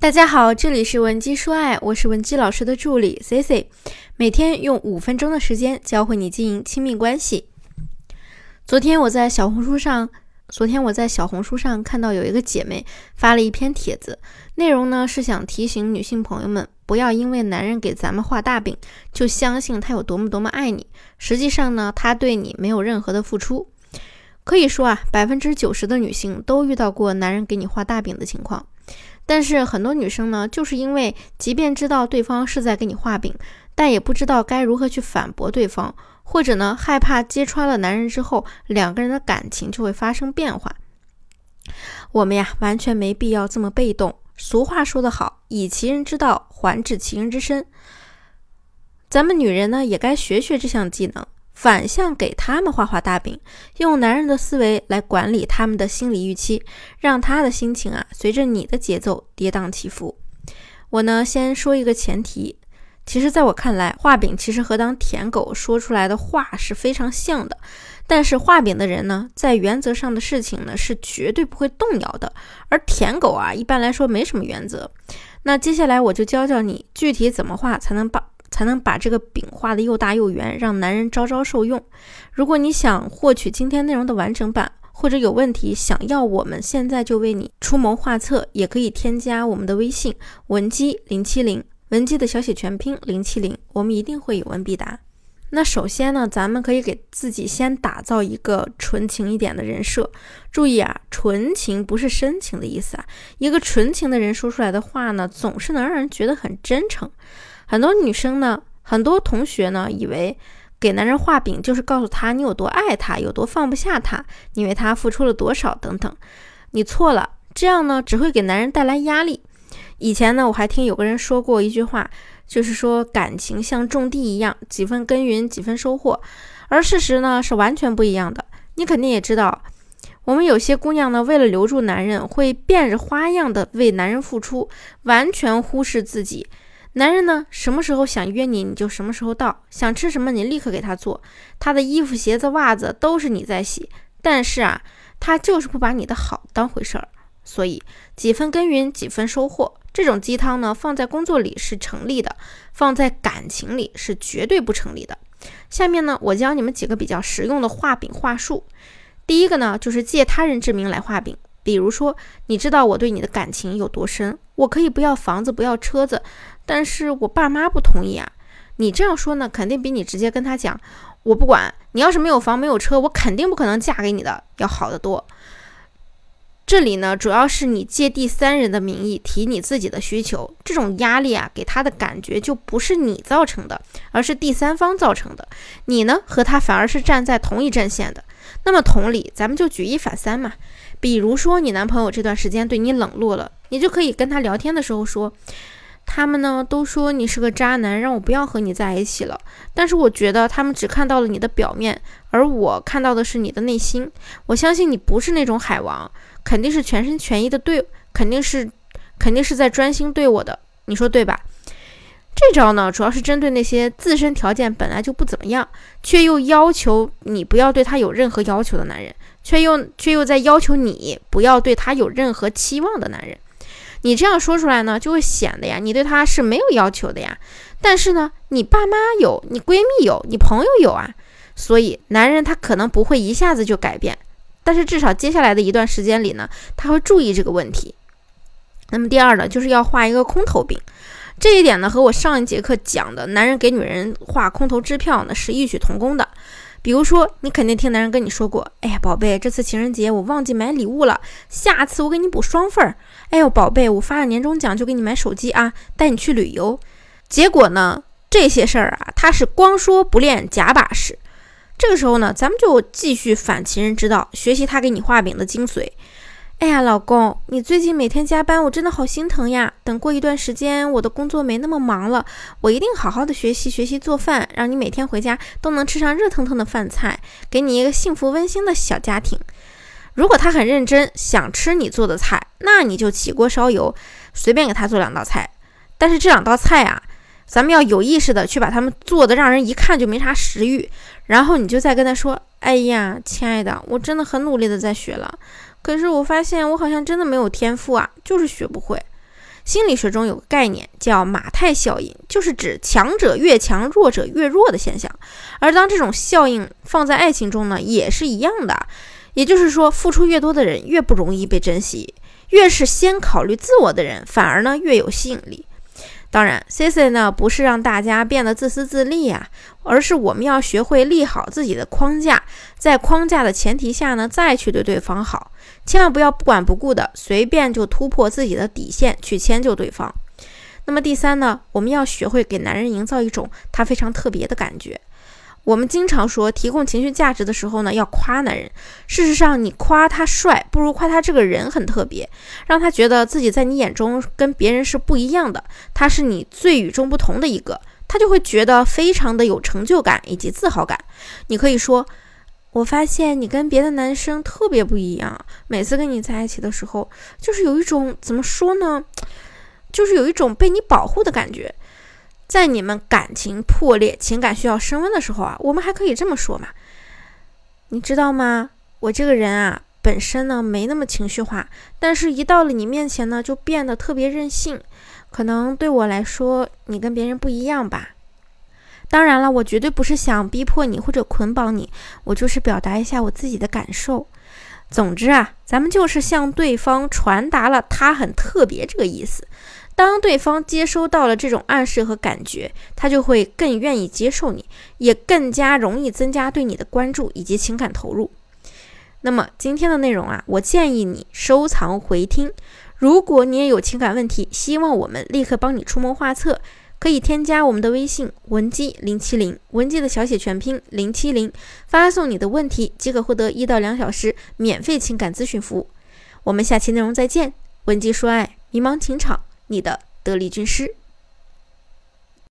大家好，这里是文姬说爱，我是文姬老师的助理 C C，每天用五分钟的时间教会你经营亲密关系。昨天我在小红书上，昨天我在小红书上看到有一个姐妹发了一篇帖子，内容呢是想提醒女性朋友们，不要因为男人给咱们画大饼，就相信他有多么多么爱你。实际上呢，他对你没有任何的付出。可以说啊，百分之九十的女性都遇到过男人给你画大饼的情况。但是很多女生呢，就是因为即便知道对方是在给你画饼，但也不知道该如何去反驳对方，或者呢害怕揭穿了男人之后，两个人的感情就会发生变化。我们呀，完全没必要这么被动。俗话说得好，以其人之道还治其人之身。咱们女人呢，也该学学这项技能。反向给他们画画大饼，用男人的思维来管理他们的心理预期，让他的心情啊随着你的节奏跌宕起伏。我呢先说一个前提，其实在我看来，画饼其实和当舔狗说出来的话是非常像的。但是画饼的人呢，在原则上的事情呢是绝对不会动摇的，而舔狗啊一般来说没什么原则。那接下来我就教教你具体怎么画才能把。才能把这个饼画的又大又圆，让男人招招受用。如果你想获取今天内容的完整版，或者有问题想要我们现在就为你出谋划策，也可以添加我们的微信文姬零七零，文姬的小写全拼零七零，我们一定会有问必答。那首先呢，咱们可以给自己先打造一个纯情一点的人设。注意啊，纯情不是深情的意思啊。一个纯情的人说出来的话呢，总是能让人觉得很真诚。很多女生呢，很多同学呢，以为给男人画饼就是告诉他你有多爱他，有多放不下他，你为他付出了多少等等。你错了，这样呢只会给男人带来压力。以前呢，我还听有个人说过一句话，就是说感情像种地一样，几分耕耘几分收获。而事实呢是完全不一样的。你肯定也知道，我们有些姑娘呢，为了留住男人，会变着花样的为男人付出，完全忽视自己。男人呢，什么时候想约你，你就什么时候到；想吃什么，你立刻给他做。他的衣服、鞋子、袜子都是你在洗，但是啊，他就是不把你的好当回事儿。所以几分耕耘几分收获，这种鸡汤呢，放在工作里是成立的，放在感情里是绝对不成立的。下面呢，我教你们几个比较实用的画饼话术。第一个呢，就是借他人之名来画饼。比如说，你知道我对你的感情有多深，我可以不要房子，不要车子，但是我爸妈不同意啊。你这样说呢，肯定比你直接跟他讲，我不管你要是没有房没有车，我肯定不可能嫁给你的要好得多。这里呢，主要是你借第三人的名义提你自己的需求，这种压力啊，给他的感觉就不是你造成的，而是第三方造成的。你呢，和他反而是站在同一阵线的。那么同理，咱们就举一反三嘛。比如说，你男朋友这段时间对你冷落了，你就可以跟他聊天的时候说，他们呢都说你是个渣男，让我不要和你在一起了。但是我觉得他们只看到了你的表面，而我看到的是你的内心。我相信你不是那种海王。肯定是全心全意的对，肯定是，肯定是在专心对我的，你说对吧？这招呢，主要是针对那些自身条件本来就不怎么样，却又要求你不要对他有任何要求的男人，却又却又在要求你不要对他有任何期望的男人。你这样说出来呢，就会显得呀，你对他是没有要求的呀。但是呢，你爸妈有，你闺蜜有，你朋友有啊，所以男人他可能不会一下子就改变。但是至少接下来的一段时间里呢，他会注意这个问题。那么第二呢，就是要画一个空头饼，这一点呢和我上一节课讲的男人给女人画空头支票呢是异曲同工的。比如说，你肯定听男人跟你说过：“哎呀，宝贝，这次情人节我忘记买礼物了，下次我给你补双份儿。”“哎呦，宝贝，我发了年终奖就给你买手机啊，带你去旅游。”结果呢，这些事儿啊，他是光说不练假把式。这个时候呢，咱们就继续反情人之道，学习他给你画饼的精髓。哎呀，老公，你最近每天加班，我真的好心疼呀。等过一段时间，我的工作没那么忙了，我一定好好的学习学习做饭，让你每天回家都能吃上热腾腾的饭菜，给你一个幸福温馨的小家庭。如果他很认真，想吃你做的菜，那你就起锅烧油，随便给他做两道菜。但是这两道菜啊。咱们要有意识的去把他们做的让人一看就没啥食欲，然后你就再跟他说：“哎呀，亲爱的，我真的很努力的在学了，可是我发现我好像真的没有天赋啊，就是学不会。”心理学中有个概念叫马太效应，就是指强者越强，弱者越弱的现象。而当这种效应放在爱情中呢，也是一样的。也就是说，付出越多的人越不容易被珍惜，越是先考虑自我的人，反而呢越有吸引力。当然，C C 呢不是让大家变得自私自利呀，而是我们要学会立好自己的框架，在框架的前提下呢，再去对对方好，千万不要不管不顾的随便就突破自己的底线去迁就对方。那么第三呢，我们要学会给男人营造一种他非常特别的感觉。我们经常说，提供情绪价值的时候呢，要夸男人。事实上，你夸他帅，不如夸他这个人很特别，让他觉得自己在你眼中跟别人是不一样的，他是你最与众不同的一个，他就会觉得非常的有成就感以及自豪感。你可以说，我发现你跟别的男生特别不一样，每次跟你在一起的时候，就是有一种怎么说呢，就是有一种被你保护的感觉。在你们感情破裂、情感需要升温的时候啊，我们还可以这么说嘛？你知道吗？我这个人啊，本身呢没那么情绪化，但是一到了你面前呢，就变得特别任性。可能对我来说，你跟别人不一样吧。当然了，我绝对不是想逼迫你或者捆绑你，我就是表达一下我自己的感受。总之啊，咱们就是向对方传达了他很特别这个意思。当对方接收到了这种暗示和感觉，他就会更愿意接受你，也更加容易增加对你的关注以及情感投入。那么今天的内容啊，我建议你收藏回听。如果你也有情感问题，希望我们立刻帮你出谋划策，可以添加我们的微信文姬零七零，文姬的小写全拼零七零，发送你的问题即可获得一到两小时免费情感咨询服务。我们下期内容再见，文姬说爱，迷茫情场。你的得力军师。